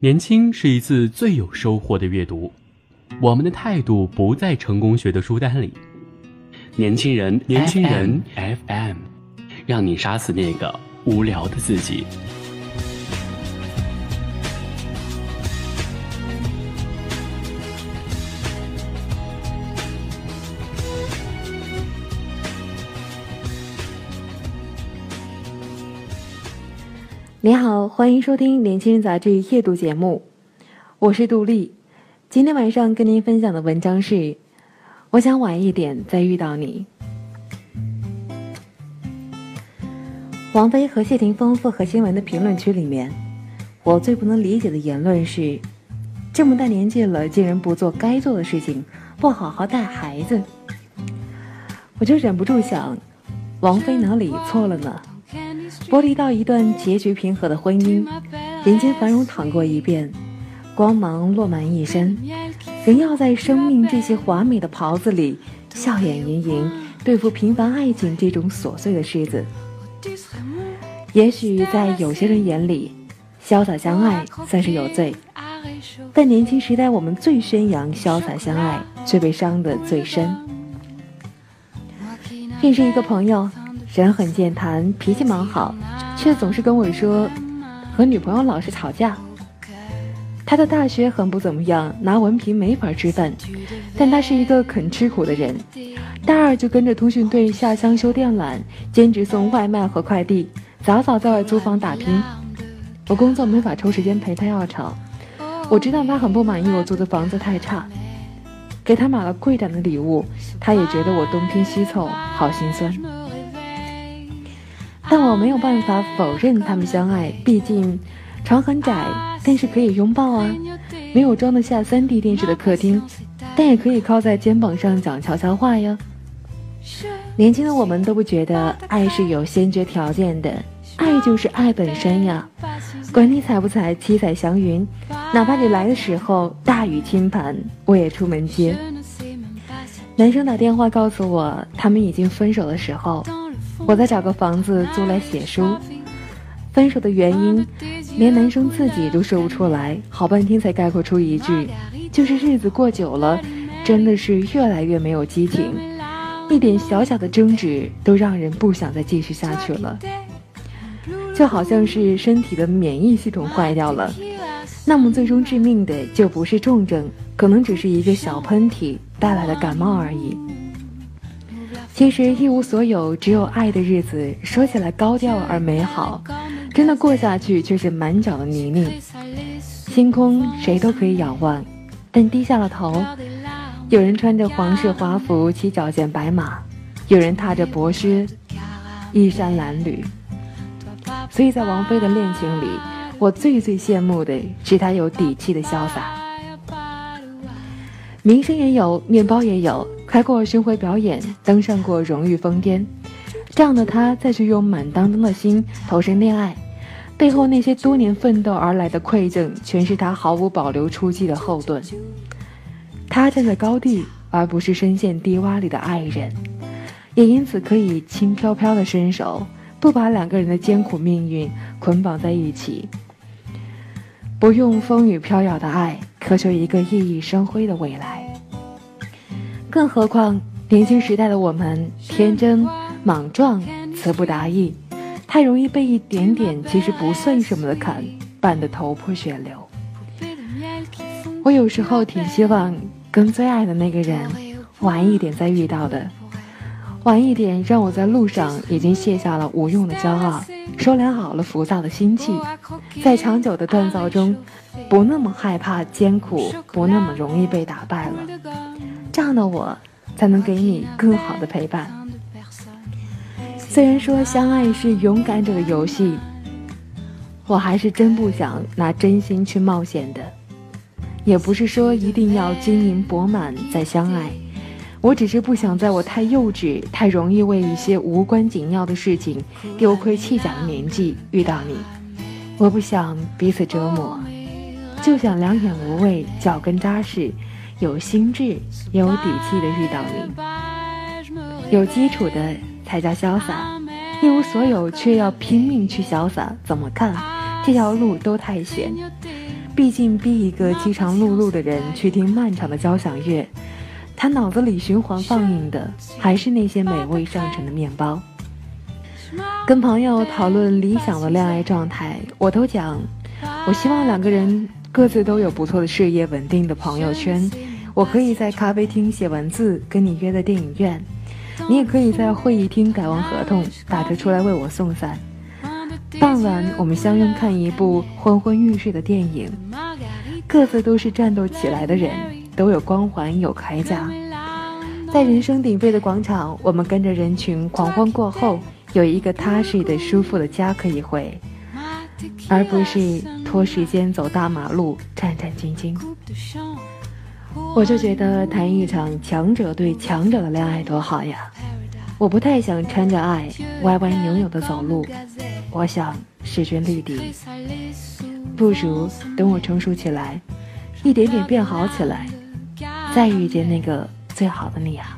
年轻是一次最有收获的阅读，我们的态度不在成功学的书单里。年轻人，年轻人 FM，让你杀死那个无聊的自己。你好，欢迎收听《年轻人杂志》夜读节目，我是杜丽。今天晚上跟您分享的文章是：我想晚一点再遇到你。王菲和谢霆锋复合新闻的评论区里面，我最不能理解的言论是：这么大年纪了，竟然不做该做的事情，不好好带孩子。我就忍不住想，王菲哪里错了呢？剥离到一段结局平和的婚姻，人间繁荣淌过一遍，光芒落满一身，仍要在生命这些华美的袍子里，笑眼盈盈对付平凡爱情这种琐碎的狮子。也许在有些人眼里，潇洒相爱算是有罪，但年轻时代我们最宣扬潇洒相爱，却被伤得最深。认识一个朋友。人很健谈，脾气蛮好，却总是跟我说和女朋友老是吵架。他的大学很不怎么样，拿文凭没法吃饭，但他是一个肯吃苦的人。大二就跟着通讯队下乡修电缆，兼职送外卖和快递，早早在外租房打拼。我工作没法抽时间陪他要吵，我知道他很不满意我租的房子太差，给他买了贵点的礼物，他也觉得我东拼西凑，好心酸。但我没有办法否认他们相爱，毕竟床很窄，但是可以拥抱啊；没有装得下 3D 电视的客厅，但也可以靠在肩膀上讲悄悄话呀。年轻的我们都不觉得爱是有先决条件的，爱就是爱本身呀。管你踩不踩七彩祥云，哪怕你来的时候大雨倾盆，我也出门接。男生打电话告诉我他们已经分手的时候。我在找个房子租来写书，分手的原因连男生自己都说不出来，好半天才概括出一句，就是日子过久了，真的是越来越没有激情，一点小小的争执都让人不想再继续下去了，就好像是身体的免疫系统坏掉了，那么最终致命的就不是重症，可能只是一个小喷嚏带来的感冒而已。其实一无所有，只有爱的日子，说起来高调而美好，真的过下去却是满脚的泥泞。星空谁都可以仰望，但低下了头，有人穿着皇室华服骑矫健白马，有人踏着薄靴衣衫褴褛。所以在王菲的恋情里，我最最羡慕的是她有底气的潇洒。名声也有，面包也有。开过巡回表演，登上过荣誉峰巅，这样的他再去用满当当的心投身恋爱，背后那些多年奋斗而来的馈赠，全是他毫无保留出击的后盾。他站在高地，而不是深陷低洼里的爱人，也因此可以轻飘飘的伸手，不把两个人的艰苦命运捆绑在一起，不用风雨飘摇的爱，渴求一个熠熠生辉的未来。更何况，年轻时代的我们天真莽撞、词不达意，太容易被一点点其实不算什么的坎绊得头破血流。我有时候挺希望跟最爱的那个人晚一点再遇到的，晚一点让我在路上已经卸下了无用的骄傲，收敛好了浮躁的心气，在长久的锻造中，不那么害怕艰苦，不那么容易被打败了。这样的我，才能给你更好的陪伴。虽然说相爱是勇敢者的游戏，我还是真不想拿真心去冒险的。也不是说一定要金银钵满再相爱，我只是不想在我太幼稚、太容易为一些无关紧要的事情丢盔弃甲的年纪遇到你。我不想彼此折磨，就想两眼无畏，脚跟扎实。有心智、有底气的遇到你，有基础的才叫潇洒。一无所有却要拼命去潇洒，怎么看这条路都太险。毕竟逼一个饥肠辘辘的人去听漫长的交响乐，他脑子里循环放映的还是那些美味上乘的面包。跟朋友讨论理想的恋爱状态，我都讲，我希望两个人各自都有不错的事业、稳定的朋友圈。我可以在咖啡厅写文字，跟你约在电影院；你也可以在会议厅改完合同，打车出来为我送伞。傍晚，我们相拥看一部昏昏欲睡的电影，各自都是战斗起来的人，都有光环，有铠甲。在人声鼎沸的广场，我们跟着人群狂欢过后，有一个踏实的、舒服的家可以回，而不是拖时间走大马路，战战兢兢。我就觉得谈一场强者对强者的恋爱多好呀！我不太想穿着爱歪歪扭扭的走路。我想势均力敌，不如等我成熟起来，一点点变好起来，再遇见那个最好的你啊！